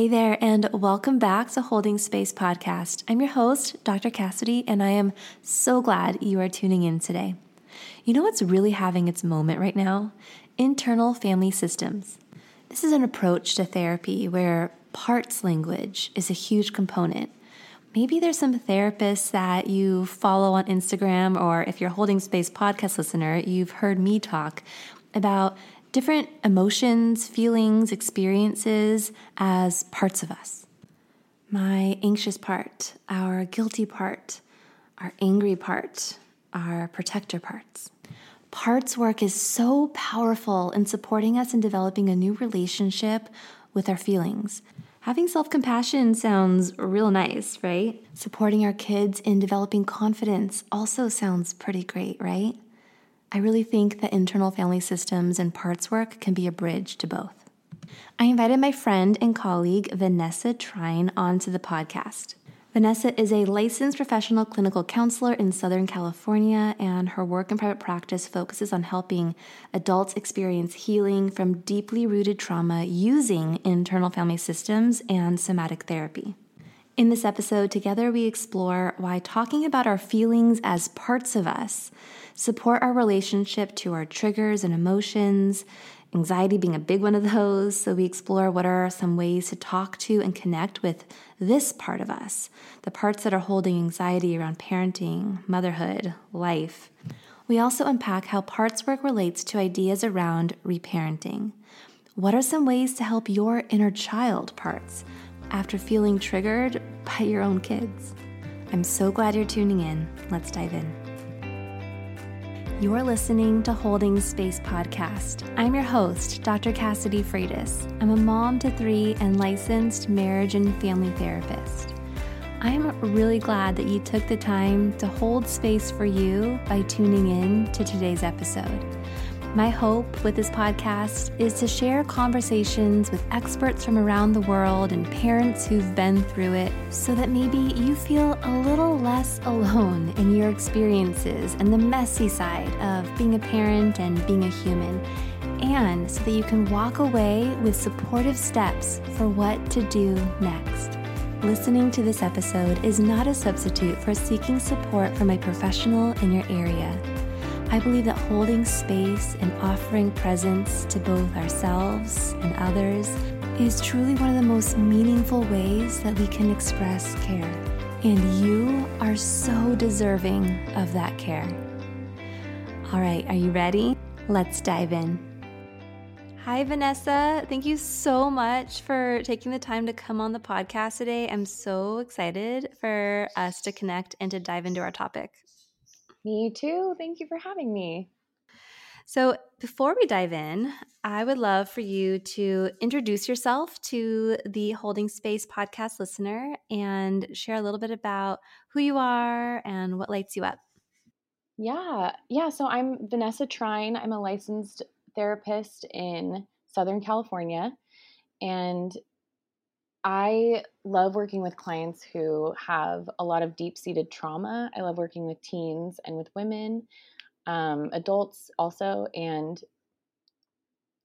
Hey there, and welcome back to Holding Space Podcast. I'm your host, Dr. Cassidy, and I am so glad you are tuning in today. You know what's really having its moment right now? Internal family systems. This is an approach to therapy where parts language is a huge component. Maybe there's some therapists that you follow on Instagram, or if you're Holding Space podcast listener, you've heard me talk about different emotions, feelings, experiences as parts of us. My anxious part, our guilty part, our angry part, our protector parts. Parts work is so powerful in supporting us in developing a new relationship with our feelings. Having self compassion sounds real nice, right? Supporting our kids in developing confidence also sounds pretty great, right? I really think that internal family systems and parts work can be a bridge to both. I invited my friend and colleague Vanessa Trine onto the podcast. Vanessa is a licensed professional clinical counselor in Southern California, and her work in private practice focuses on helping adults experience healing from deeply rooted trauma using internal family systems and somatic therapy. In this episode, together we explore why talking about our feelings as parts of us support our relationship to our triggers and emotions, anxiety being a big one of those. So, we explore what are some ways to talk to and connect with this part of us, the parts that are holding anxiety around parenting, motherhood, life. We also unpack how parts work relates to ideas around reparenting. What are some ways to help your inner child parts after feeling triggered by your own kids? I'm so glad you're tuning in. Let's dive in. You're listening to Holding Space Podcast. I'm your host, Dr. Cassidy Freitas. I'm a mom to three and licensed marriage and family therapist. I'm really glad that you took the time to hold space for you by tuning in to today's episode. My hope with this podcast is to share conversations with experts from around the world and parents who've been through it so that maybe you feel a little less alone in your experiences and the messy side of being a parent and being a human, and so that you can walk away with supportive steps for what to do next. Listening to this episode is not a substitute for seeking support from a professional in your area. I believe that holding space and offering presence to both ourselves and others is truly one of the most meaningful ways that we can express care. And you are so deserving of that care. All right, are you ready? Let's dive in. Hi, Vanessa. Thank you so much for taking the time to come on the podcast today. I'm so excited for us to connect and to dive into our topic. Me too. Thank you for having me. So, before we dive in, I would love for you to introduce yourself to the Holding Space podcast listener and share a little bit about who you are and what lights you up. Yeah. Yeah. So, I'm Vanessa Trine. I'm a licensed therapist in Southern California. And I love working with clients who have a lot of deep seated trauma. I love working with teens and with women, um, adults also. And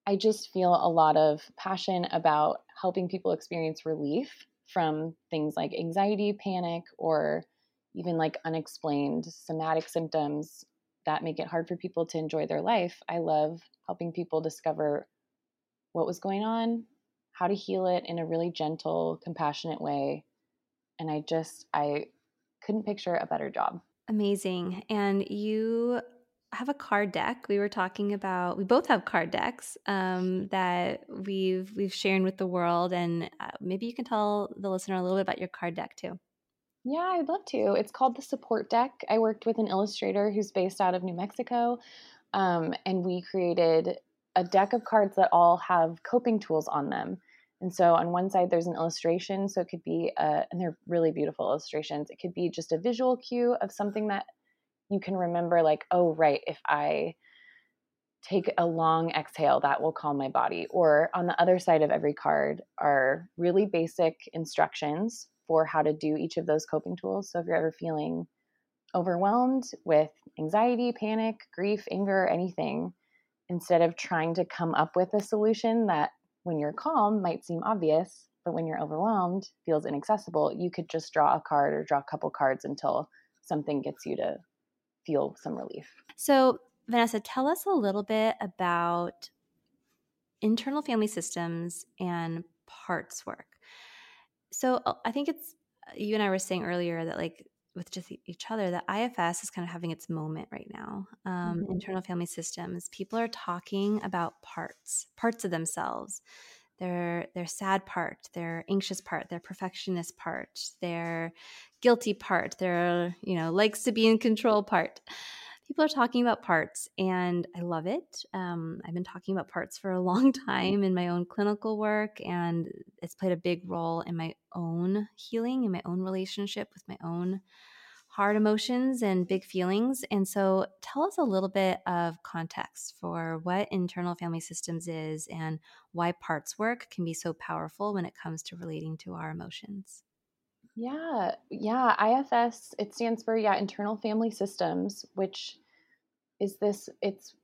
I just feel a lot of passion about helping people experience relief from things like anxiety, panic, or even like unexplained somatic symptoms that make it hard for people to enjoy their life. I love helping people discover what was going on, how to heal it in a really gentle, compassionate way. And I just, I couldn't picture a better job. Amazing. And you have a card deck. We were talking about we both have card decks um, that we've we've shared with the world, and uh, maybe you can tell the listener a little bit about your card deck too. Yeah, I'd love to. It's called the Support Deck. I worked with an illustrator who's based out of New Mexico, um, and we created a deck of cards that all have coping tools on them. And so on one side, there's an illustration. So it could be, a, and they're really beautiful illustrations. It could be just a visual cue of something that you can remember, like, oh, right, if I take a long exhale, that will calm my body. Or on the other side of every card are really basic instructions for how to do each of those coping tools. So if you're ever feeling overwhelmed with anxiety, panic, grief, anger, anything, instead of trying to come up with a solution that when you're calm might seem obvious, but when you're overwhelmed, feels inaccessible, you could just draw a card or draw a couple cards until something gets you to feel some relief. So, Vanessa, tell us a little bit about internal family systems and parts work. So, uh, I think it's you and I were saying earlier that like with just each other that IFS is kind of having its moment right now. Um, mm-hmm. Internal family systems, people are talking about parts, parts of themselves. Their their sad part, their anxious part, their perfectionist part, their guilty part, their you know likes to be in control part people are talking about parts and I love it. Um, I've been talking about parts for a long time in my own clinical work, and it's played a big role in my own healing, in my own relationship with my own hard emotions and big feelings. And so, tell us a little bit of context for what internal family systems is and why parts work can be so powerful when it comes to relating to our emotions. Yeah, yeah. IFS, it stands for, yeah, internal family systems, which is this, it's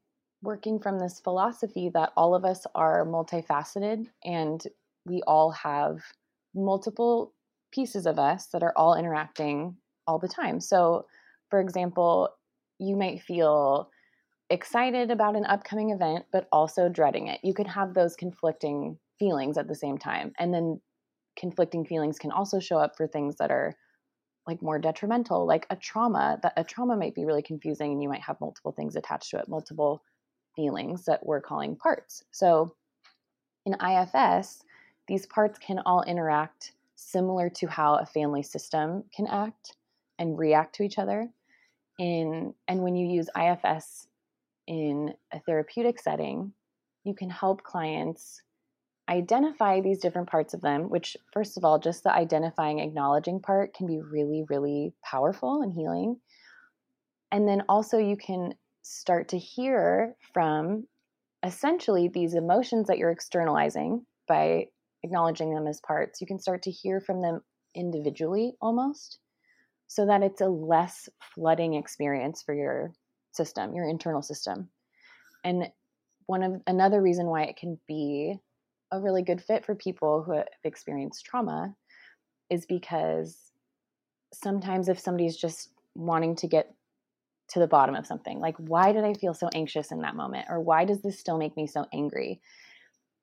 working from this philosophy that all of us are multifaceted and we all have multiple pieces of us that are all interacting all the time. So, for example, you might feel excited about an upcoming event, but also dreading it. You could have those conflicting feelings at the same time. And then conflicting feelings can also show up for things that are like more detrimental like a trauma that a trauma might be really confusing and you might have multiple things attached to it multiple feelings that we're calling parts. So in ifs these parts can all interact similar to how a family system can act and react to each other. In and when you use ifs in a therapeutic setting you can help clients identify these different parts of them, which, first of all, just the identifying, acknowledging part can be really, really powerful and healing. And then also, you can start to hear from essentially these emotions that you're externalizing by acknowledging them as parts. You can start to hear from them individually almost so that it's a less flooding experience for your system, your internal system. And one of another reason why it can be a really good fit for people who have experienced trauma is because sometimes if somebody's just wanting to get to the bottom of something, like why did I feel so anxious in that moment? Or why does this still make me so angry?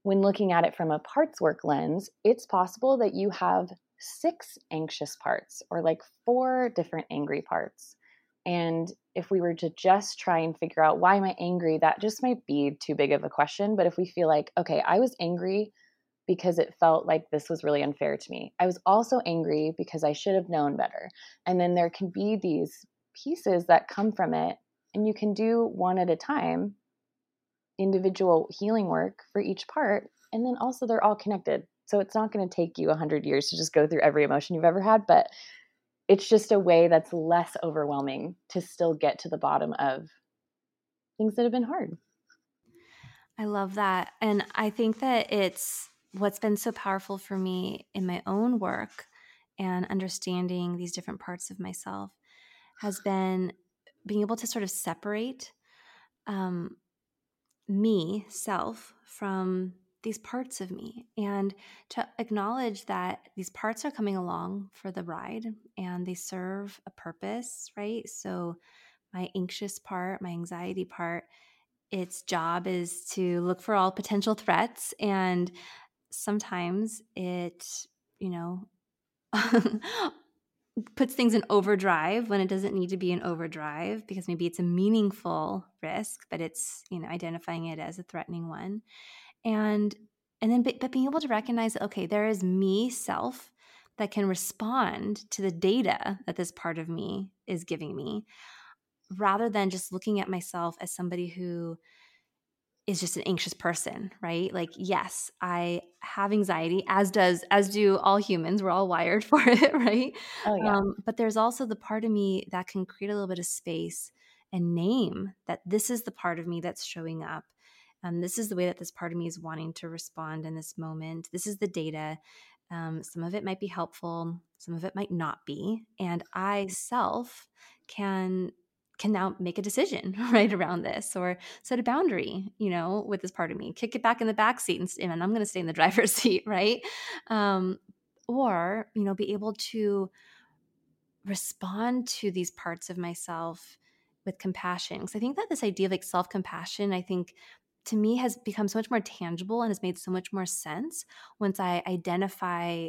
When looking at it from a parts work lens, it's possible that you have six anxious parts or like four different angry parts. And if we were to just try and figure out why am I angry, that just might be too big of a question. But if we feel like, okay, I was angry because it felt like this was really unfair to me. I was also angry because I should have known better. And then there can be these pieces that come from it, and you can do one at a time, individual healing work for each part. And then also they're all connected. So it's not going to take you 100 years to just go through every emotion you've ever had, but it's just a way that's less overwhelming to still get to the bottom of things that have been hard. I love that. And I think that it's what's been so powerful for me in my own work and understanding these different parts of myself has been being able to sort of separate um, me, self, from these parts of me and to acknowledge that these parts are coming along for the ride and they serve a purpose, right? So, my anxious part, my anxiety part, its job is to look for all potential threats. And sometimes it, you know, puts things in overdrive when it doesn't need to be in overdrive because maybe it's a meaningful risk, but it's, you know, identifying it as a threatening one and and then but being able to recognize okay there is me self that can respond to the data that this part of me is giving me rather than just looking at myself as somebody who is just an anxious person right? Like yes i have anxiety as does as do all humans. We're all wired for it right? Oh, yeah. Um, but there's also the part of me that can create a little bit of space and name that this is the part of me that's showing up um, this is the way that this part of me is wanting to respond in this moment. This is the data. Um, some of it might be helpful, some of it might not be. And I self can can now make a decision right around this or set a boundary you know with this part of me kick it back in the back seat and, and i'm going to stay in the driver's seat right um, or you know be able to respond to these parts of myself with compassion because i think that this idea of like self-compassion i think to me has become so much more tangible and has made so much more sense once i identify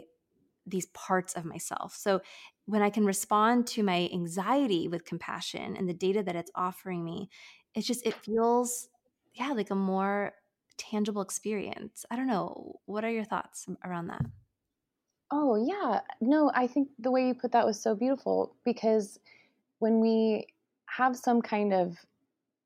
these parts of myself so when I can respond to my anxiety with compassion and the data that it's offering me, it's just, it feels, yeah, like a more tangible experience. I don't know. What are your thoughts around that? Oh, yeah. No, I think the way you put that was so beautiful because when we have some kind of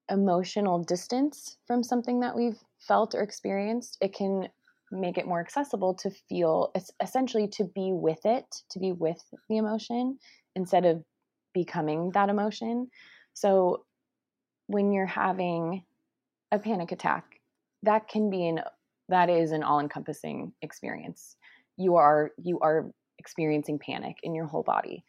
emotional distance from something that we've felt or experienced, it can make it more accessible to feel essentially to be with it to be with the emotion instead of becoming that emotion. So when you're having a panic attack that can be an that is an all-encompassing experience. You are you are experiencing panic in your whole body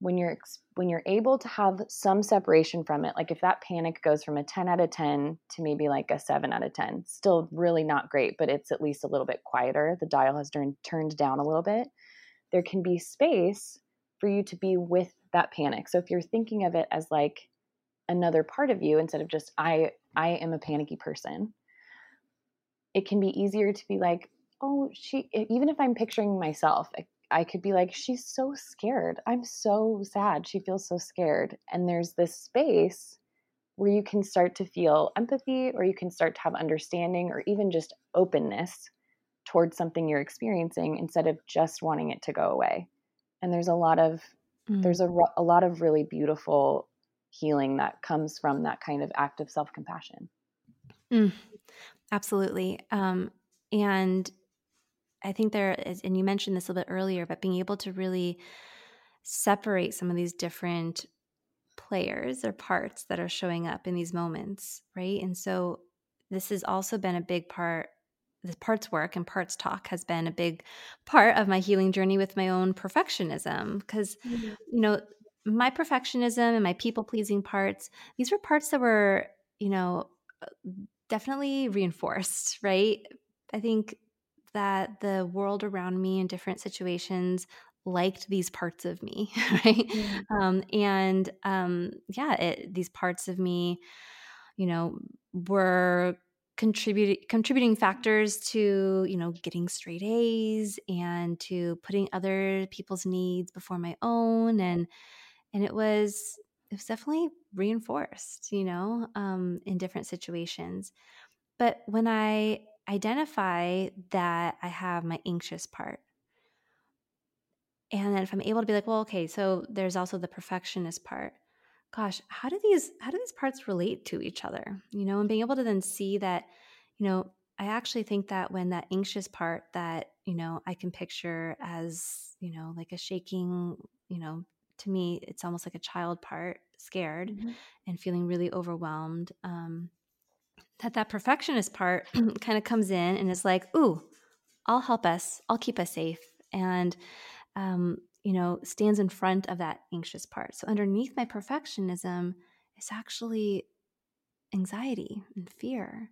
when you're when you're able to have some separation from it like if that panic goes from a 10 out of 10 to maybe like a 7 out of 10 still really not great but it's at least a little bit quieter. The dial has turned turned down a little bit. There can be space for you to be with that panic. So if you're thinking of it as like another part of you instead of just i i am a panicky person it can be easier to be like oh she even if i'm picturing myself I could be like, she's so scared. I'm so sad. She feels so scared. And there's this space where you can start to feel empathy or you can start to have understanding or even just openness towards something you're experiencing instead of just wanting it to go away. And there's a lot of mm. there's a, a lot of really beautiful healing that comes from that kind of act of self-compassion. Mm. Absolutely. Um, and I think there is, and you mentioned this a little bit earlier, but being able to really separate some of these different players or parts that are showing up in these moments, right? And so this has also been a big part. The parts work and parts talk has been a big part of my healing journey with my own perfectionism because, mm-hmm. you know, my perfectionism and my people pleasing parts, these were parts that were, you know, uh, definitely reinforced, right? I think that the world around me in different situations liked these parts of me, right? Yeah. Um, and um, yeah, it, these parts of me, you know, were contributing contributing factors to you know getting straight A's and to putting other people's needs before my own and and it was it was definitely reinforced you know um, in different situations but when I identify that I have my anxious part. And then if I'm able to be like, well, okay, so there's also the perfectionist part. Gosh, how do these how do these parts relate to each other? You know, and being able to then see that, you know, I actually think that when that anxious part that, you know, I can picture as, you know, like a shaking, you know, to me, it's almost like a child part, scared mm-hmm. and feeling really overwhelmed. Um, that that perfectionist part kind of comes in and is like, "Ooh, I'll help us. I'll keep us safe." And um, you know, stands in front of that anxious part. So underneath my perfectionism is actually anxiety and fear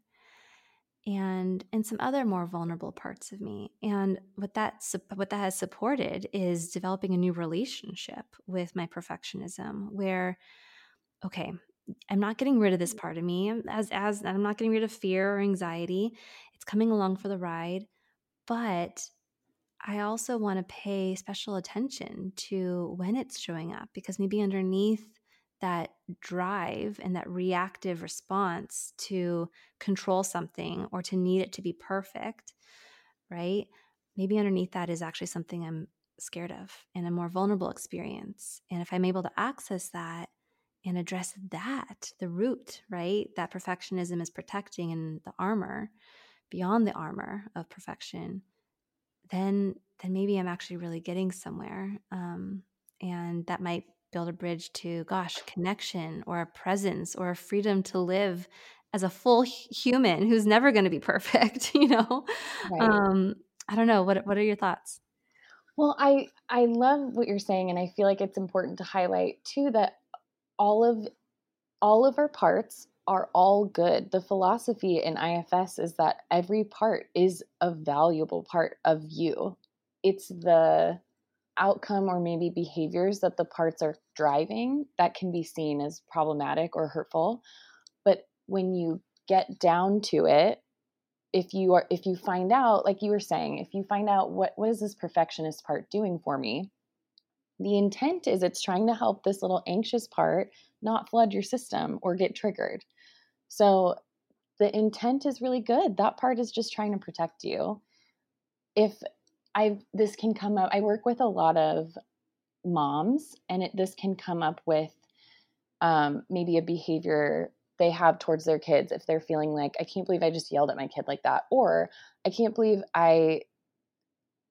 and and some other more vulnerable parts of me and what that what that has supported is developing a new relationship with my perfectionism where okay I'm not getting rid of this mm-hmm. part of me um, as as I'm not getting rid of fear or anxiety. It's coming along for the ride, but I also want to pay special attention to when it's showing up because maybe underneath that drive and that reactive response to control something or to need it to be perfect, right? Maybe underneath that is actually something I'm scared of and a more vulnerable experience. And if I'm able to access that, and address that, the root, right? That perfectionism is protecting and the armor, beyond the armor of perfection, then then maybe I'm actually really getting somewhere. Um, and that might build a bridge to, gosh, connection or a presence or a freedom to live as a full human who's never going to be perfect, you know? Right. Um, I don't know. What, what are your thoughts? Well, I, I love what you're saying. And I feel like it's important to highlight too, that all of all of our parts are all good. The philosophy in IFS is that every part is a valuable part of you. It's the outcome or maybe behaviors that the parts are driving that can be seen as problematic or hurtful. But when you get down to it, if you are if you find out like you were saying, if you find out what what is this perfectionist part doing for me? The intent is it's trying to help this little anxious part not flood your system or get triggered. So the intent is really good. That part is just trying to protect you. If I this can come up, I work with a lot of moms, and it, this can come up with um, maybe a behavior they have towards their kids if they're feeling like I can't believe I just yelled at my kid like that, or I can't believe I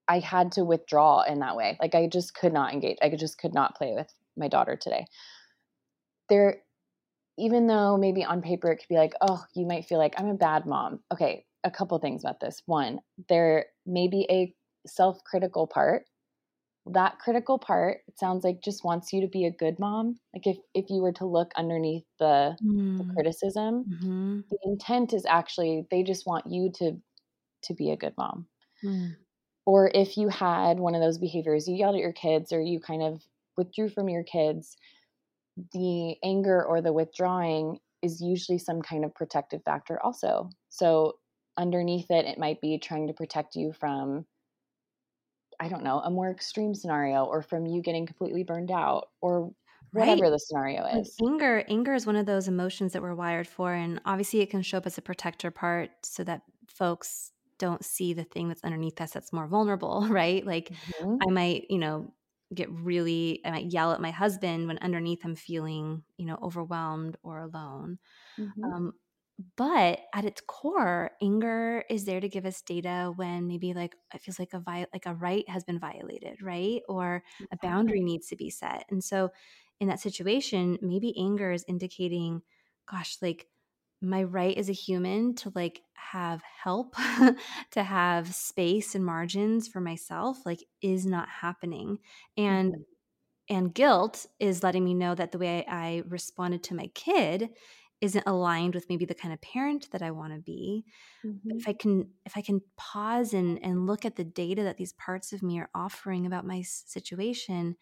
I had to withdraw in that way. Like I just could not engage. I just could not play with my daughter today. There even though maybe on paper it could be like, oh, you might feel like I'm a bad mom. Okay, a couple things about this. One, there may be a self critical part. That critical part, it sounds like just wants you to be a good mom. Like if, if you were to look underneath the, mm. the criticism, mm-hmm. the intent is actually they just want you to to be a good mom. Mm. Or if you had one of those behaviors, you yelled at your kids or you kind of withdrew from your kids, the anger or the withdrawing is usually some kind of protective factor also. So underneath it, it might be trying to protect you from, I don't know, a more extreme scenario or from you getting completely burned out or whatever right. the scenario is. anger, anger is one of those emotions that we're wired for. And obviously it can show up as a protector part so that folks don't see the thing that's underneath us that's more vulnerable, right? Like mm-hmm. I might, you know, get really I might yell at my husband when underneath I'm feeling, you know, overwhelmed or alone. Mm-hmm. Um, but at its core, anger is there to give us data when maybe like it feels like a vi- like a right has been violated, right? Or a boundary needs to be set. And so in that situation, maybe anger is indicating, gosh, like my right as a human to like have help to have space and margins for myself like is not happening and mm-hmm. and guilt is letting me know that the way i responded to my kid isn't aligned with maybe the kind of parent that i want to be mm-hmm. if i can if i can pause and and look at the data that these parts of me are offering about my situation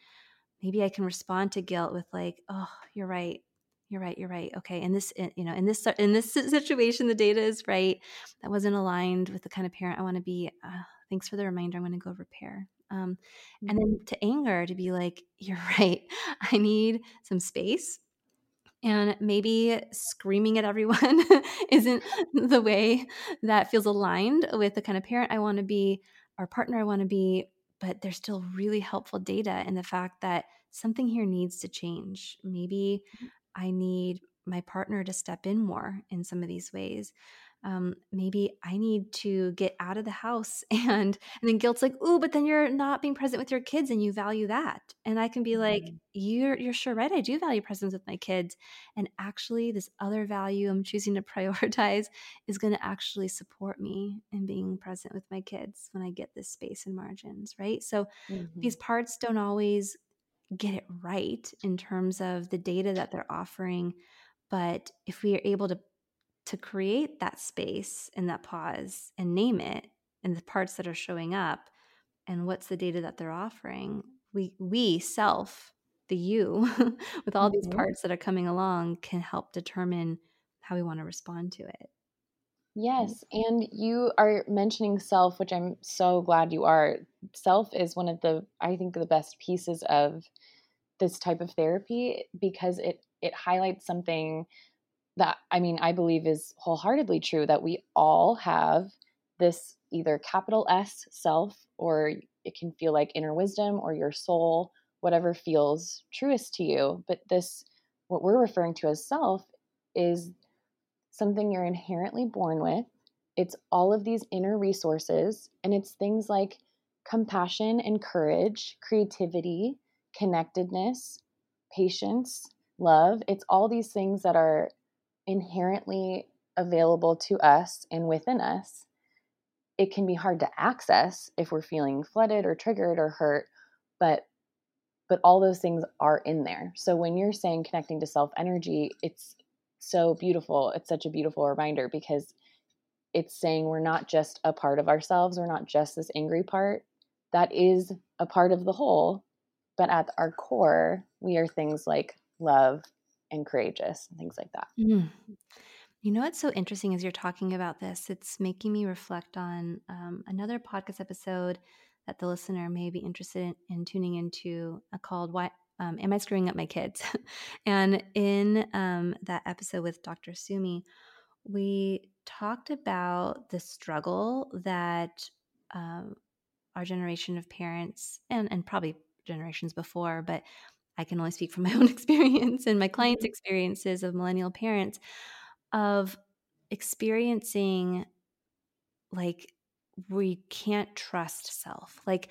maybe i can respond to guilt with like oh you're right you're right you're right okay in this you know in this in this situation the data is right that wasn't aligned with the kind of parent i want to be uh, thanks for the reminder i'm going to go repair um, mm-hmm. and then mm-hmm. to anger to be like you're right i need some space and maybe screaming at everyone isn't the way that feels aligned with the kind of parent i want to be or partner i want to be but there's still really helpful data in the fact that something here needs to change maybe. I need my partner to step in more in some of these ways. Um, maybe I need to get out of the house and and then guilt's like, oh, but then you're not being present with your kids and you value that. And I can be like, mm-hmm. you're you're sure right. I do value presence with my kids. And actually this other value I'm choosing to prioritize is going to actually support me in being present with my kids when I get this space and margins, right? So mm-hmm. these parts don't always get it right in terms of the data that they're offering but if we are able to to create that space and that pause and name it and the parts that are showing up and what's the data that they're offering we we self the you with all mm-hmm. these parts that are coming along can help determine how we want to respond to it Mm. Yes, and you are mentioning self, which I'm so glad you are. Self is one of the I think the best pieces of this type of therapy because it it highlights something that I mean I believe is wholeheartedly true that we all have this either capital S self or it can feel like inner wisdom or your soul whatever feels truest to you but this what we're referring to as self is something you're inherently born with it's all of these inner resources and it's things like compassion and courage creativity connectedness, patience, love. It's all these things that are inherently available to us and within us. It can be hard to access if we're feeling flooded or triggered or hurt, but but all those things are in there. So when you're saying connecting to self energy, it's so beautiful. It's such a beautiful reminder because it's saying we're not just a part of ourselves, we're not just this angry part. That is a part of the whole, but at our core, we are things like love and courageous and things like that. Mm. You know what's so interesting as you're talking about this? It's making me reflect on um, another podcast episode that the listener may be interested in, in tuning into uh, called "Why um, Am I Screwing Up My Kids?" and in um, that episode with Dr. Sumi, we talked about the struggle that um, our generation of parents and and probably generations before, but I can only speak from my own experience and my clients' mm-hmm. experiences of millennial parents of experiencing like we can't trust self. Like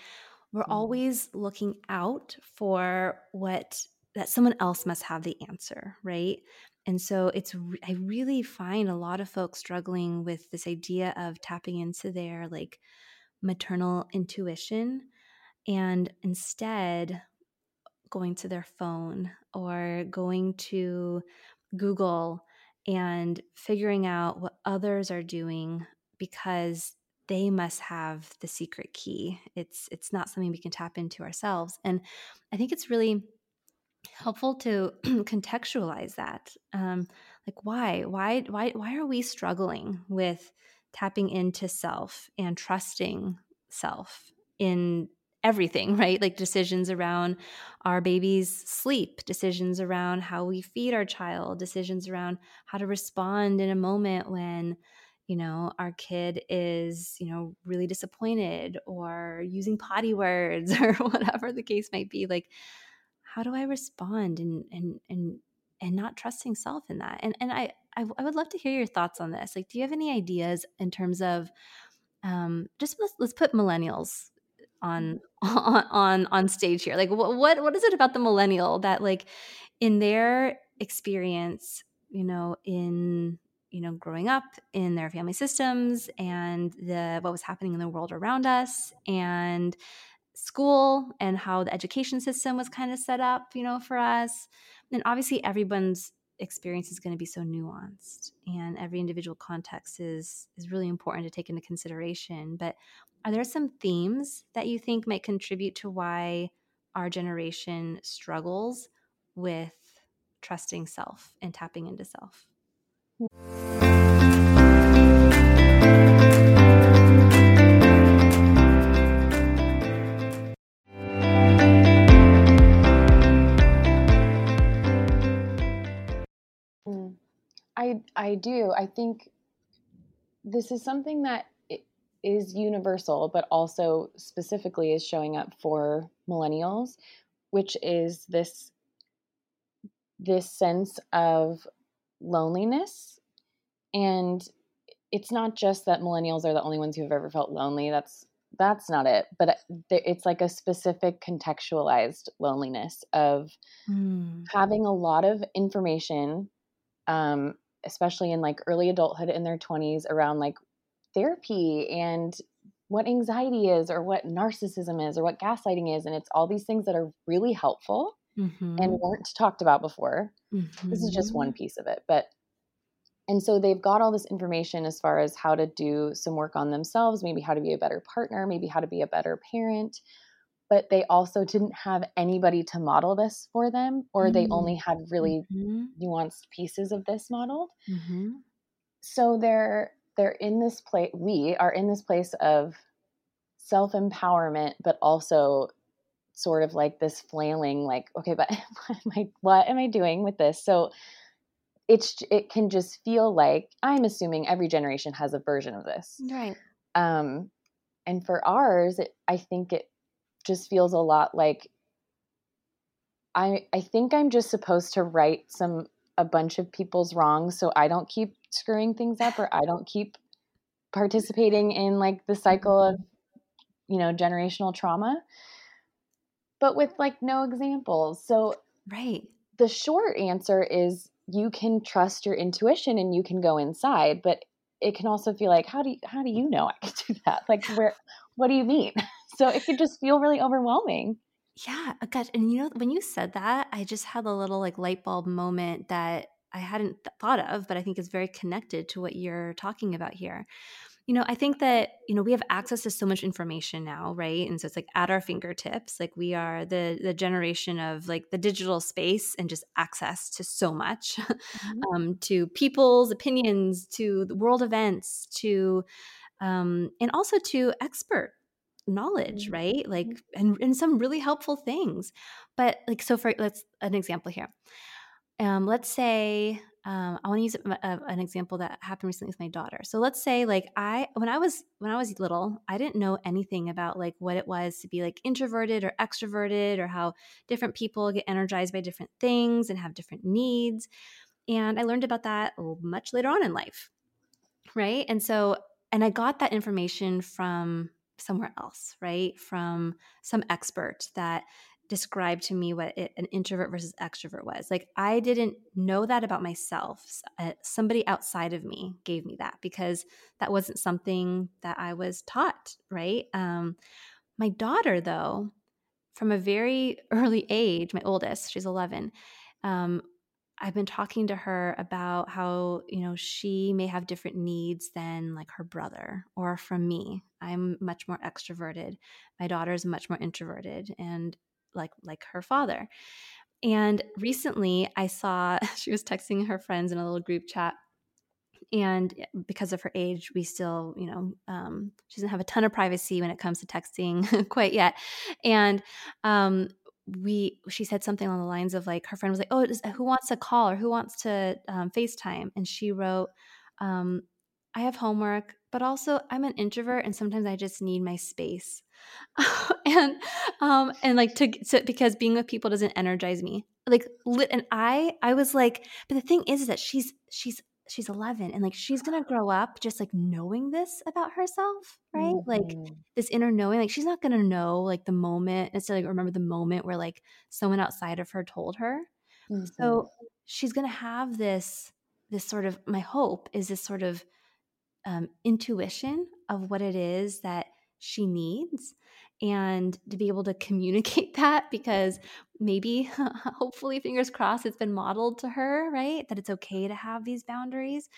we're mm. always looking out for what that someone else must have the answer, right? And so it's I really find a lot of folks struggling with this idea of tapping into their like maternal intuition and instead going to their phone or going to Google and figuring out what others are doing because they must have the secret key. It's it's not something we can tap into ourselves. And I think it's really helpful to contextualize that. Um, like why? Why why why are we struggling with tapping into self and trusting self in everything, right? Like decisions around our baby's sleep, decisions around how we feed our child, decisions around how to respond in a moment when, you know, our kid is, you know, really disappointed or using potty words or whatever the case might be. Like, how do I respond and and and and not trusting self in that? And and I I, I would love to hear your thoughts on this. Like, do you have any ideas in terms of um, just let's, let's put millennials on on on, on stage here like what, what what is it about the millennial that like in their experience you know in you know growing up in their family systems and the what was happening in the world around us and school and how the education system was kind of set up you know for us and obviously everyone's experience is going to be so nuanced and every individual context is is really important to take into consideration but are there some themes that you think might contribute to why our generation struggles with trusting self and tapping into self? Mm. I I do. I think this is something that is universal, but also specifically is showing up for millennials, which is this this sense of loneliness. And it's not just that millennials are the only ones who have ever felt lonely. That's that's not it. But uh, it's like a specific contextualized loneliness of mm. having a lot of information, um, especially in like early adulthood in their 20s around like therapy and what anxiety is or what narcissism is or what gaslighting is and it's all these things that are really helpful mm-hmm. and weren't talked about before mm-hmm. this is just one mm-hmm. piece of it but and so they've got all this information as far as how to do some work on themselves maybe how to be a better partner maybe how to be a better parent but they also didn't have anybody to model this for them or mm-hmm. they only had really mm-hmm. nuanced pieces of this modeled mm-hmm. so they're they're in this place we are in this place of self-empowerment but also sort of like this flailing like okay but what am i what am i doing with this? So it's it can just feel like i'm assuming every generation has a version of this. Right. Um and for ours it, i think it just feels a lot like i i think i'm just supposed to right some a bunch of people's wrongs so I don't keep screwing things up or I don't keep participating in like the cycle of you know generational trauma but with like no examples. So right. the short answer is you can trust your intuition and you can go inside but it can also feel like how do you, how do you know I can do that? Like where what do you mean? So it could just feel really overwhelming. Yeah, uh, gosh, and you know when you said that, I just had a little like light bulb moment that I hadn't thought of, but I think is very connected to what you're talking about here. You know, I think that, you know, we have access to so much information now, right? And so it's like at our fingertips. Like we are the the generation of like the digital space and just access to so much. Mm-hmm. um, to people's opinions, to the world events, to um, and also to expert knowledge, mm-hmm. right? Like and, and some really helpful things. But like so for let's an example here. Um, let's say um, I want to use a, a, an example that happened recently with my daughter. So let's say like I when I was when I was little, I didn't know anything about like what it was to be like introverted or extroverted or how different people get energized by different things and have different needs. And I learned about that much later on in life. Right? And so and I got that information from somewhere else, right? From some expert that describe to me what it, an introvert versus extrovert was. Like I didn't know that about myself. Uh, somebody outside of me gave me that because that wasn't something that I was taught, right? Um, my daughter, though, from a very early age, my oldest, she's 11, um, I've been talking to her about how, you know, she may have different needs than like her brother or from me. I'm much more extroverted. My daughter is much more introverted. And like like her father. And recently I saw she was texting her friends in a little group chat and because of her age we still you know um, she doesn't have a ton of privacy when it comes to texting quite yet and um, we she said something along the lines of like her friend was like oh who wants to call or who wants to um, facetime and she wrote um, i have homework but also i'm an introvert and sometimes i just need my space and um and like to, to because being with people doesn't energize me like lit and i i was like but the thing is, is that she's she's she's 11 and like she's gonna grow up just like knowing this about herself right mm-hmm. like this inner knowing like she's not gonna know like the moment necessarily like, remember the moment where like someone outside of her told her mm-hmm. so she's gonna have this this sort of my hope is this sort of um, intuition of what it is that she needs and to be able to communicate that because maybe hopefully fingers crossed it's been modeled to her right that it's okay to have these boundaries.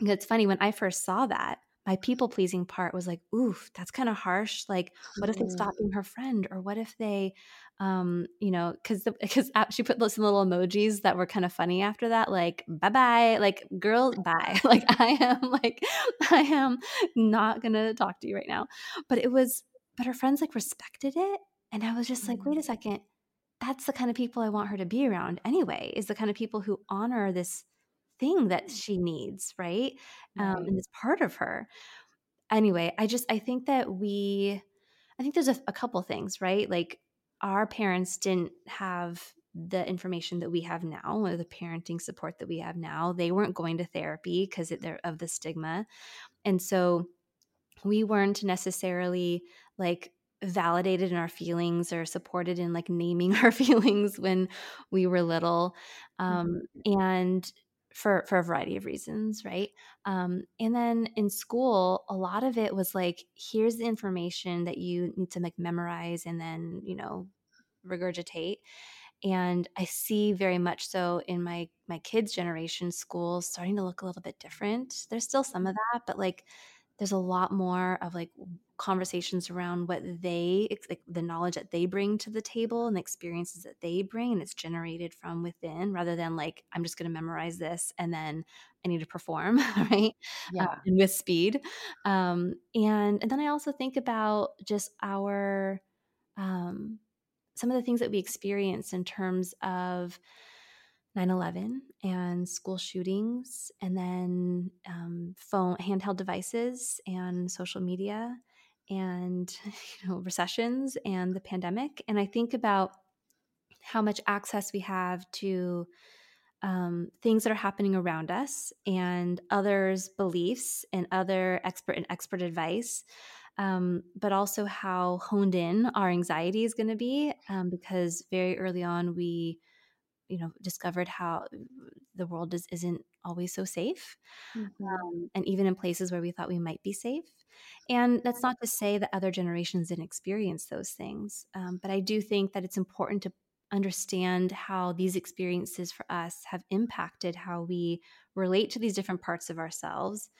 It's funny when i first saw that my people pleasing part was like, oof, that's kind of harsh. Like, what if they stop being her friend, or what if they, um, you know, because because she put some little emojis that were kind of funny after that, like bye bye, like girl bye, like I am like I am not gonna talk to you right now. But it was, but her friends like respected it, and I was just like, wait a mm. second, that's the kind of people I want her to be around anyway. Is the kind of people who honor this thing that she needs, right? Um, and it's part of her. Anyway, I just I think that we, I think there's a, a couple things, right? Like our parents didn't have the information that we have now or the parenting support that we have now they weren't going to therapy because of the stigma and so we weren't necessarily like validated in our feelings or supported in like naming our feelings when we were little um, mm-hmm. and for for a variety of reasons right? Um, and then in school a lot of it was like here's the information that you need to like memorize and then you know regurgitate. And i see very much so in my my kids generation schools starting to look a little bit different. There's still some of that but like there's a lot more of like conversations around what they like the knowledge that they bring to the table and the experiences that they bring and it's generated from within rather than like i'm just going to memorize this and then i need to perform right? Yeah. uh, and with speed. Um and and then i also think about just our um some of the things that we experience in terms of 9 11 and school shootings, and then um, phone, handheld devices, and social media, and you know, recessions and the pandemic. And I think about how much access we have to um, things that are happening around us and others' beliefs and other expert and expert advice. Um, but also how honed in our anxiety is going to be um, because very early on we you know discovered how the world is, isn't always so safe mm-hmm. um, and even in places where we thought we might be safe and that's not to say that other generations didn't experience those things um, but i do think that it's important to understand how these experiences for us have impacted how we relate to these different parts of ourselves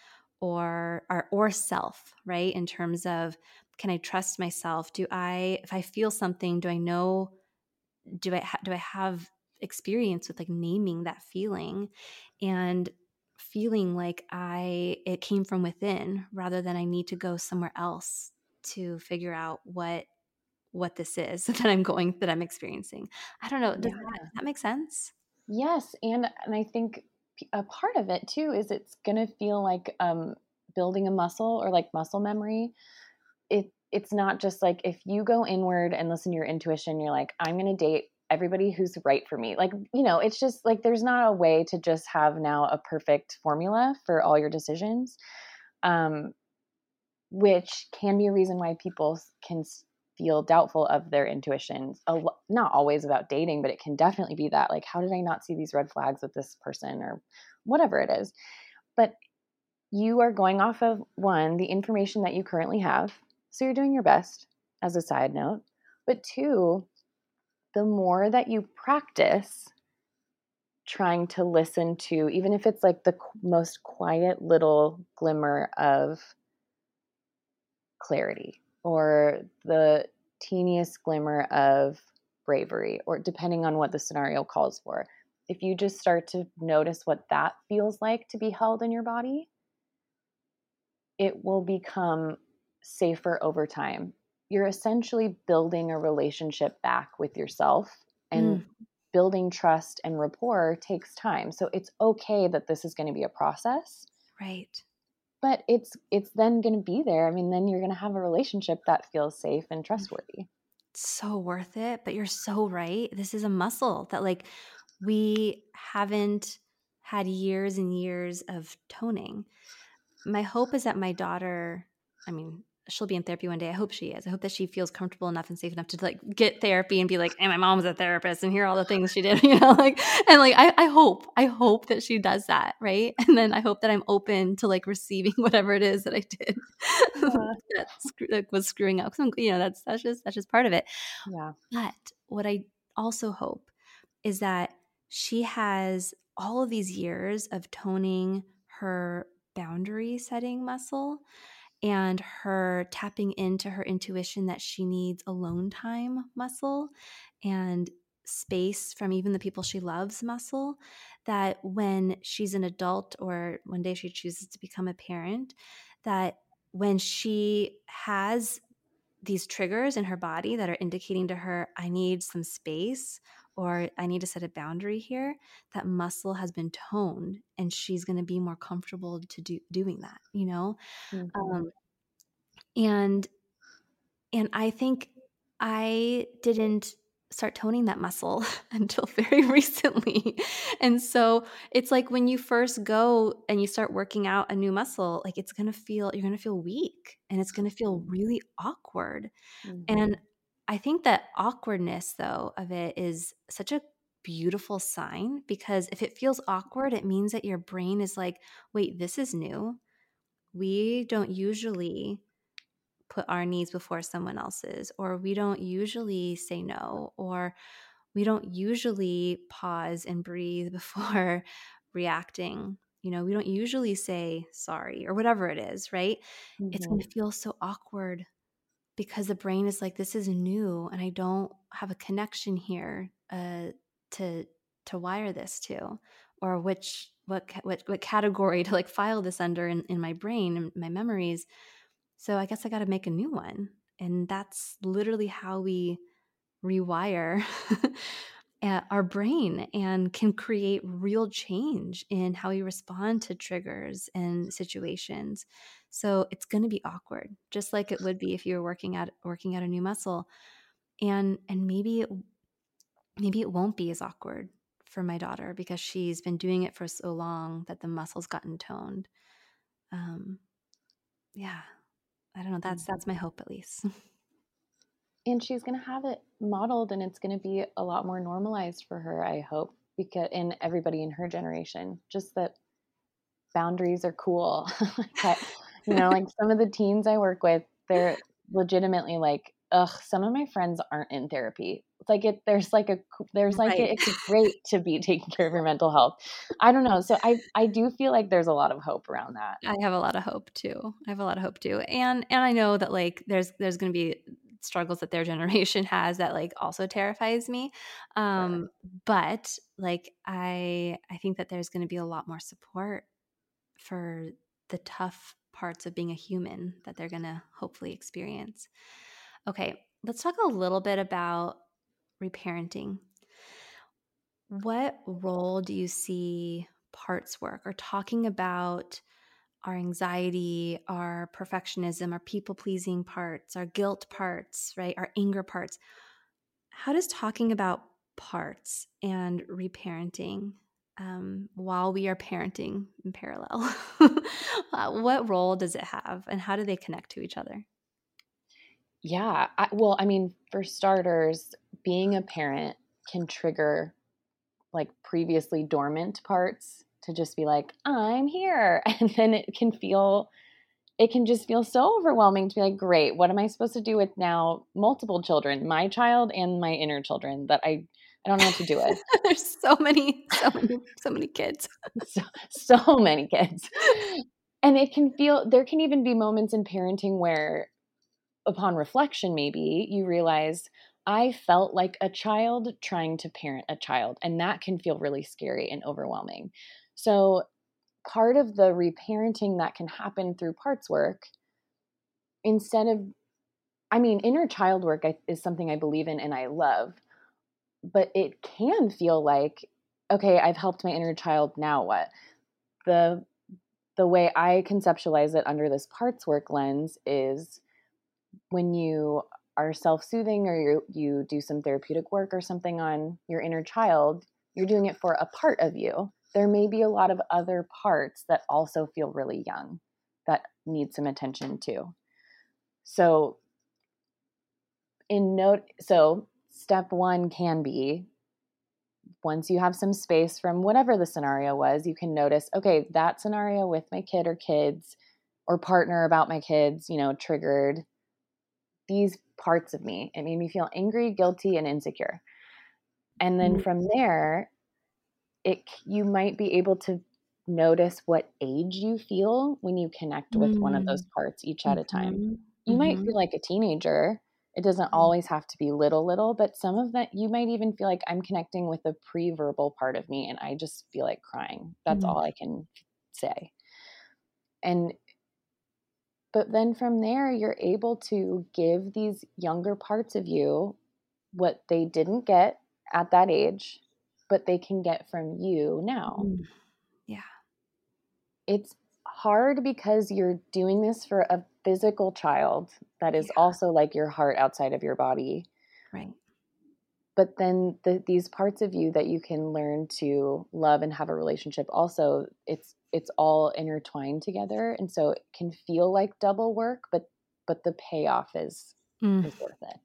or our or self, right? In terms of can I trust myself? Do I if I feel something, do I know do I ha- do I have experience with like naming that feeling and feeling like I it came from within rather than I need to go somewhere else to figure out what what this is that I'm going that I'm experiencing. I don't know. Does, yeah. that, does that make sense? Yes, and and I think a part of it too is it's going to feel like um, building a muscle or like muscle memory. It it's not just like if you go inward and listen to your intuition, you're like, I'm going to date everybody who's right for me. Like, you know, it's just like there's not a way to just have now a perfect formula for all your decisions. Um, which can be a reason why people can feel doubtful of their intuitions. not always about dating, but it can definitely be that like, how did I not see these red flags with this person or whatever it is. But you are going off of one, the information that you currently have. So you're doing your best as a side note. But two, the more that you practice trying to listen to, even if it's like the most quiet little glimmer of clarity or the teeniest glimmer of bravery, or depending on what the scenario calls for. If you just start to notice what that feels like to be held in your body, it will become safer over time. You're essentially building a relationship back with yourself, and mm. building trust and rapport takes time. So it's okay that this is going to be a process. Right but it's it's then going to be there. I mean, then you're going to have a relationship that feels safe and mm-hmm. trustworthy. So worth it, but you're so right. This is a muscle that like we haven't had years and years of toning. My hope is that my daughter, I mean, she'll be in therapy one day. I hope she is. I hope that she feels comfortable enough and safe enough to like get therapy and be like, hey, my mom's a therapist and hear all the things she did," you know, like and like I, I hope, I hope that she does that, right? And then I hope that I'm open to like receiving whatever it is that I did yeah. Uh-huh. that, that was screwing up. Because you know, that's that's just that's just part of it. Yeah. But what I also hope is that she has all of these years of toning her boundary setting muscle and her tapping into her intuition that she needs alone time muscle and space from even the people she loves muscle that when she's an adult or one day she chooses to become a parent that when she has these triggers in her body that are indicating to her i need some space or i need to set a boundary here that muscle has been toned and she's going to be more comfortable to do doing that you know mm-hmm. um, and and i think i didn't start toning that muscle until very recently. And so it's like when you first go and you start working out a new muscle, like it's going to feel, you're going to feel weak and it's going to feel really awkward. Mm-hmm. And I think that awkwardness, though, of it is such a beautiful sign because if it feels awkward, it means that your brain is like, wait, this is new. We don't usually put our needs before someone else's, or we don't usually say no, or we don't usually pause and breathe before reacting. You know, we don't usually say sorry or whatever it is, right? Mm-hmm. It's going to feel so awkward because the brain is like, this is new and I don't have a connection here uh, to to wire this to or which what what what category to like file this under in, in my brain and my memories so I guess I got to make a new one. And that's literally how we rewire our brain and can create real change in how we respond to triggers and situations. So it's going to be awkward, just like it would be if you were working at working out a new muscle. And and maybe it maybe it won't be as awkward for my daughter because she's been doing it for so long that the muscles gotten toned. Um, yeah, I don't know. That's that's my hope at least. and she's going to have it modeled and it's going to be a lot more normalized for her, I hope, because in everybody in her generation, just that boundaries are cool. you know, like some of the teens I work with, they're legitimately like ugh, some of my friends aren't in therapy. It's like it there's like a there's like right. a, it's great to be taking care of your mental health. I don't know. So I I do feel like there's a lot of hope around that. I have a lot of hope too. I have a lot of hope too. And and I know that like there's there's going to be struggles that their generation has that like also terrifies me. Um but like I I think that there's going to be a lot more support for the tough parts of being a human that they're going to hopefully experience. Okay, let's talk a little bit about reparenting. What role do you see parts work or talking about our anxiety, our perfectionism, our people pleasing parts, our guilt parts, right? Our anger parts. How does talking about parts and reparenting um, while we are parenting in parallel, uh, what role does it have and how do they connect to each other? Yeah. I, well, I mean, for starters, being a parent can trigger like previously dormant parts to just be like, I'm here. And then it can feel, it can just feel so overwhelming to be like, great, what am I supposed to do with now multiple children, my child and my inner children that I, I don't know what to do with. There's so many, so many, so many kids. so, so many kids. And it can feel, there can even be moments in parenting where upon reflection, maybe you realize I felt like a child trying to parent a child, and that can feel really scary and overwhelming. So, part of the reparenting that can happen through parts work, instead of, I mean, inner child work is something I believe in and I love, but it can feel like, okay, I've helped my inner child, now what? The the way I conceptualize it under this parts work lens is when you are self-soothing or you you do some therapeutic work or something on your inner child, you're doing it for a part of you. There may be a lot of other parts that also feel really young that need some attention too. So in note so step 1 can be once you have some space from whatever the scenario was, you can notice, okay, that scenario with my kid or kids or partner about my kids, you know, triggered these parts of me. It made me feel angry, guilty, and insecure. And then mm-hmm. from there, it you might be able to notice what age you feel when you connect with mm-hmm. one of those mm. parts each at a time. Mm-hmm. You might mm-hmm. feel like a teenager. It doesn't mm. always have to be little little, but some of that you might even feel like I'm connecting with the pre-verbal part of me and I just feel like crying. That's mm. all I can say. And but then from there, you're able to give these younger parts of you what they didn't get at that age, but they can get from you now. Mm. Yeah. It's hard because you're doing this for a physical child that is yeah. also like your heart outside of your body. Right. But then the, these parts of you that you can learn to love and have a relationship also, it's it's all intertwined together and so it can feel like double work but but the payoff is mm. is worth it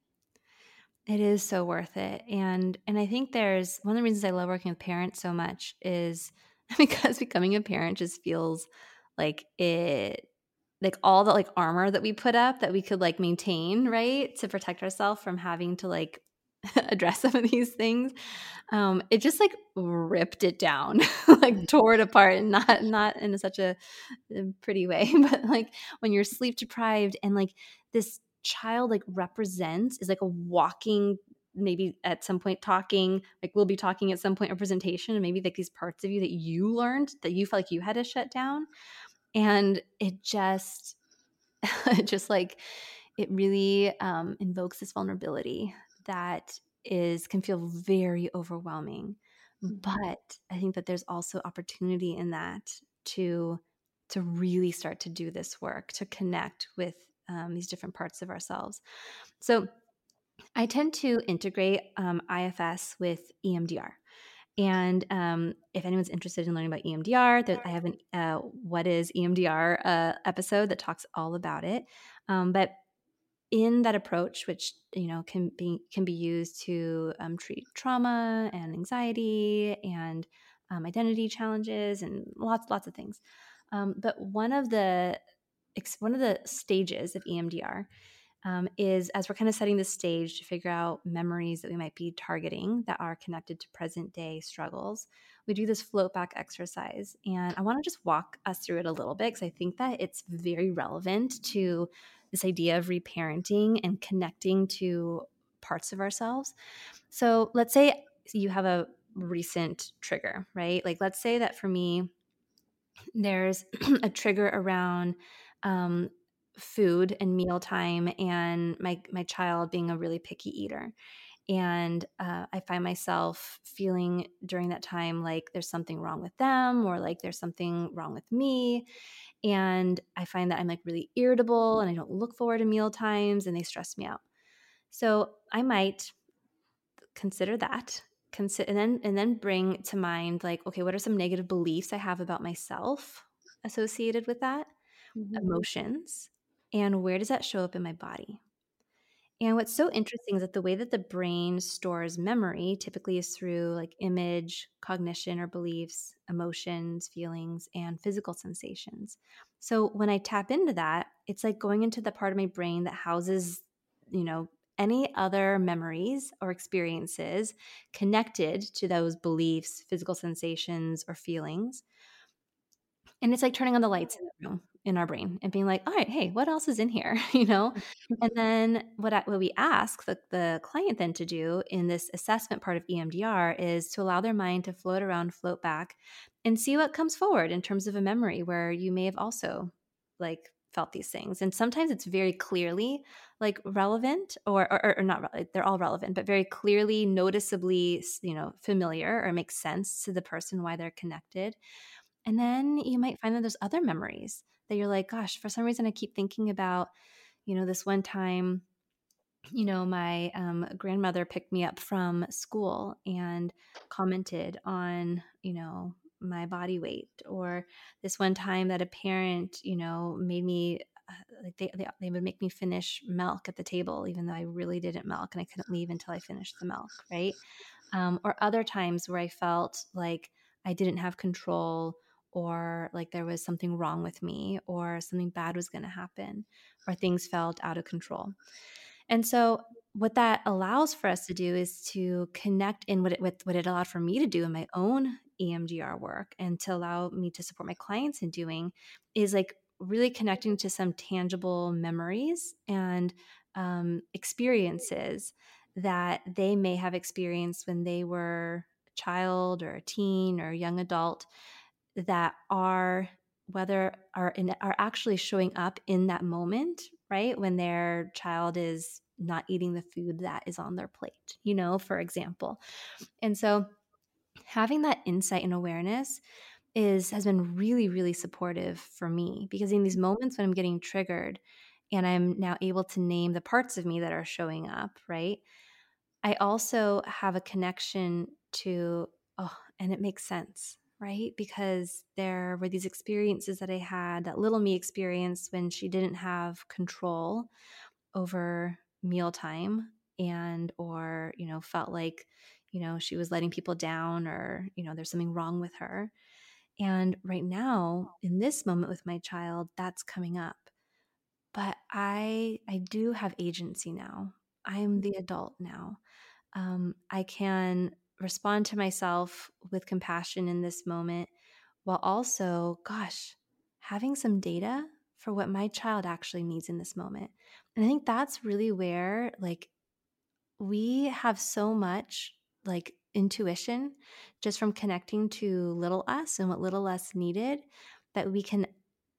it is so worth it and and i think there's one of the reasons i love working with parents so much is because becoming a parent just feels like it like all the like armor that we put up that we could like maintain right to protect ourselves from having to like address some of these things um it just like ripped it down like mm. tore it apart and not not in such a, a pretty way but like when you're sleep deprived and like this child like represents is like a walking maybe at some point talking like we'll be talking at some point representation and maybe like these parts of you that you learned that you felt like you had to shut down and it just just like it really um, invokes this vulnerability that is can feel very overwhelming mm-hmm. but i think that there's also opportunity in that to to really start to do this work to connect with um, these different parts of ourselves so i tend to integrate um, ifs with emdr and um, if anyone's interested in learning about EMDR, there, I have an uh, "What is EMDR" uh, episode that talks all about it. Um, but in that approach, which you know can be can be used to um, treat trauma and anxiety and um, identity challenges and lots lots of things. Um, but one of the one of the stages of EMDR um, is as we're kind of setting the stage to figure out memories that we might be targeting that are connected to present day struggles, we do this float back exercise. And I want to just walk us through it a little bit because I think that it's very relevant to this idea of reparenting and connecting to parts of ourselves. So let's say you have a recent trigger, right? Like, let's say that for me, there's a trigger around um, food and mealtime and my my child being a really picky eater. And uh, i find myself feeling during that time like there's something wrong with them or like there's something wrong with me. And i find that i'm like really irritable and i don't look forward to meal times and they stress me out. So i might consider that consider and then and then bring to mind like okay what are some negative beliefs i have about myself associated with that? Mm-hmm. emotions and where does that show up in my body? And what's so interesting is that the way that the brain stores memory typically is through like image, cognition or beliefs, emotions, feelings, and physical sensations. So when I tap into that, it's like going into the part of my brain that houses, you know, any other memories or experiences connected to those beliefs, physical sensations, or feelings. And it's like turning on the lights in the room in our brain and being like, all right, hey, what else is in here? you know? and then what, I, what we ask the, the client then to do in this assessment part of EMDR is to allow their mind to float around, float back, and see what comes forward in terms of a memory where you may have also like felt these things. And sometimes it's very clearly like relevant or, or, or not, they're all relevant, but very clearly, noticeably, you know, familiar or makes sense to the person why they're connected. And then you might find that there's other memories that you're like, gosh, for some reason I keep thinking about, you know, this one time, you know, my um, grandmother picked me up from school and commented on, you know, my body weight, or this one time that a parent, you know, made me uh, like they, they they would make me finish milk at the table, even though I really didn't milk and I couldn't leave until I finished the milk, right? Um, or other times where I felt like I didn't have control or like there was something wrong with me or something bad was going to happen or things felt out of control. And so what that allows for us to do is to connect in what it, with what it allowed for me to do in my own EMDR work and to allow me to support my clients in doing is like really connecting to some tangible memories and um, experiences that they may have experienced when they were a child or a teen or a young adult that are whether are in, are actually showing up in that moment right when their child is not eating the food that is on their plate you know for example. And so having that insight and awareness is has been really really supportive for me because in these moments when i'm getting triggered and i'm now able to name the parts of me that are showing up right i also have a connection to oh and it makes sense right? Because there were these experiences that I had, that little me experienced when she didn't have control over mealtime and or, you know, felt like, you know, she was letting people down or, you know, there's something wrong with her. And right now, in this moment with my child, that's coming up. But I I do have agency now. I am the adult now. Um, I can respond to myself with compassion in this moment while also, gosh, having some data for what my child actually needs in this moment. And I think that's really where like we have so much like intuition just from connecting to little us and what little us needed that we can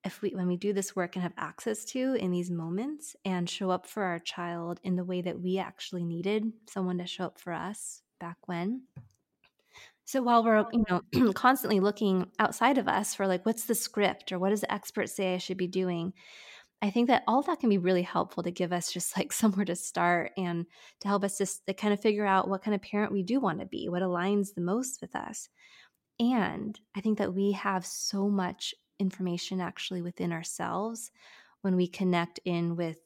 if we when we do this work and have access to in these moments and show up for our child in the way that we actually needed someone to show up for us back when. So while we're, you know, constantly looking outside of us for like what's the script or what does the expert say I should be doing, I think that all that can be really helpful to give us just like somewhere to start and to help us just to kind of figure out what kind of parent we do want to be, what aligns the most with us. And I think that we have so much information actually within ourselves when we connect in with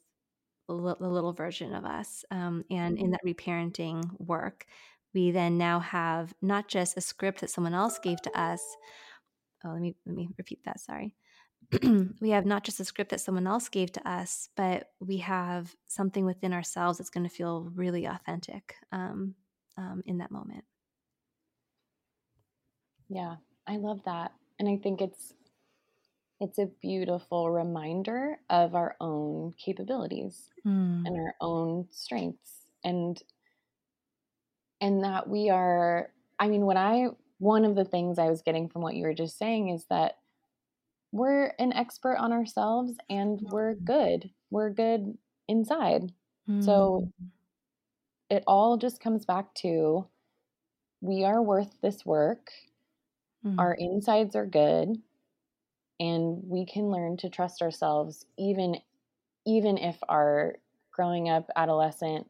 the little version of us um, and in mm-hmm. that reparenting work we then now have not just a script that someone else gave to us. Oh, let me let me repeat that. Sorry. we have not just a script that someone else gave to us, but we have something within ourselves that's going to feel really authentic um, um, in that moment. Yeah, I love that. And I think it's it's a beautiful reminder of our own capabilities mm. and our own strengths and and that we are I mean when I one of the things I was getting from what you were just saying is that we're an expert on ourselves and we're mm. good. We're good inside. Mm. So it all just comes back to we are worth this work. Mm. Our insides are good and we can learn to trust ourselves even even if our growing up adolescent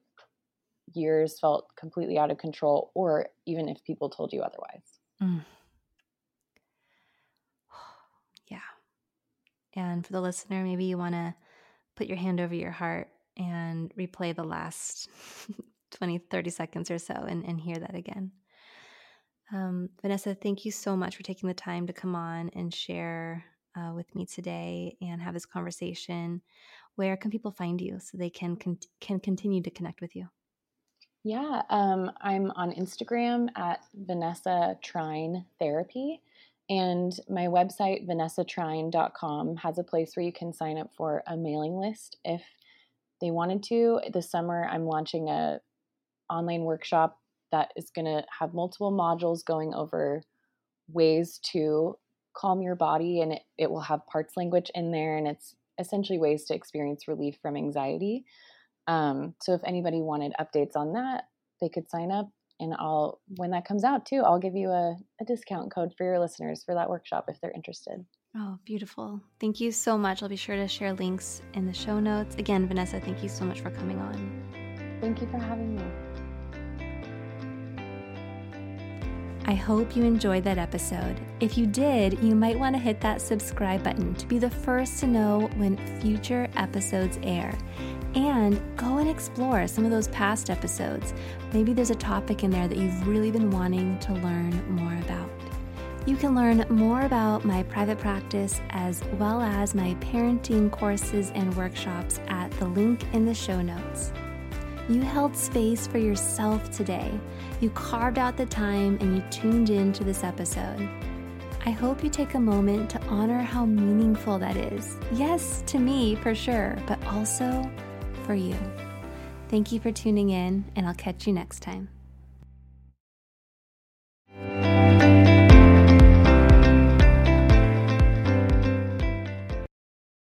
years felt completely out of control or even if people told you otherwise. Mm. Yeah. And for the listener, maybe you want to put your hand over your heart and replay the last 20, 30 seconds or so and, and hear that again. Um, Vanessa, thank you so much for taking the time to come on and share uh, with me today and have this conversation. Where can people find you so they can con- can continue to connect with you? Yeah, um, I'm on Instagram at Vanessa Trine Therapy. And my website, vanessatrine.com, has a place where you can sign up for a mailing list if they wanted to. This summer, I'm launching a online workshop that is going to have multiple modules going over ways to calm your body, and it, it will have parts language in there, and it's essentially ways to experience relief from anxiety. Um, so if anybody wanted updates on that, they could sign up and I'll when that comes out too, I'll give you a, a discount code for your listeners for that workshop if they're interested. Oh, beautiful. Thank you so much. I'll be sure to share links in the show notes. Again, Vanessa, thank you so much for coming on. Thank you for having me. I hope you enjoyed that episode. If you did, you might want to hit that subscribe button to be the first to know when future episodes air and go and explore some of those past episodes. Maybe there's a topic in there that you've really been wanting to learn more about. You can learn more about my private practice as well as my parenting courses and workshops at the link in the show notes. You held space for yourself today. You carved out the time and you tuned in to this episode. I hope you take a moment to honor how meaningful that is. Yes, to me for sure, but also for you. Thank you for tuning in, and I'll catch you next time.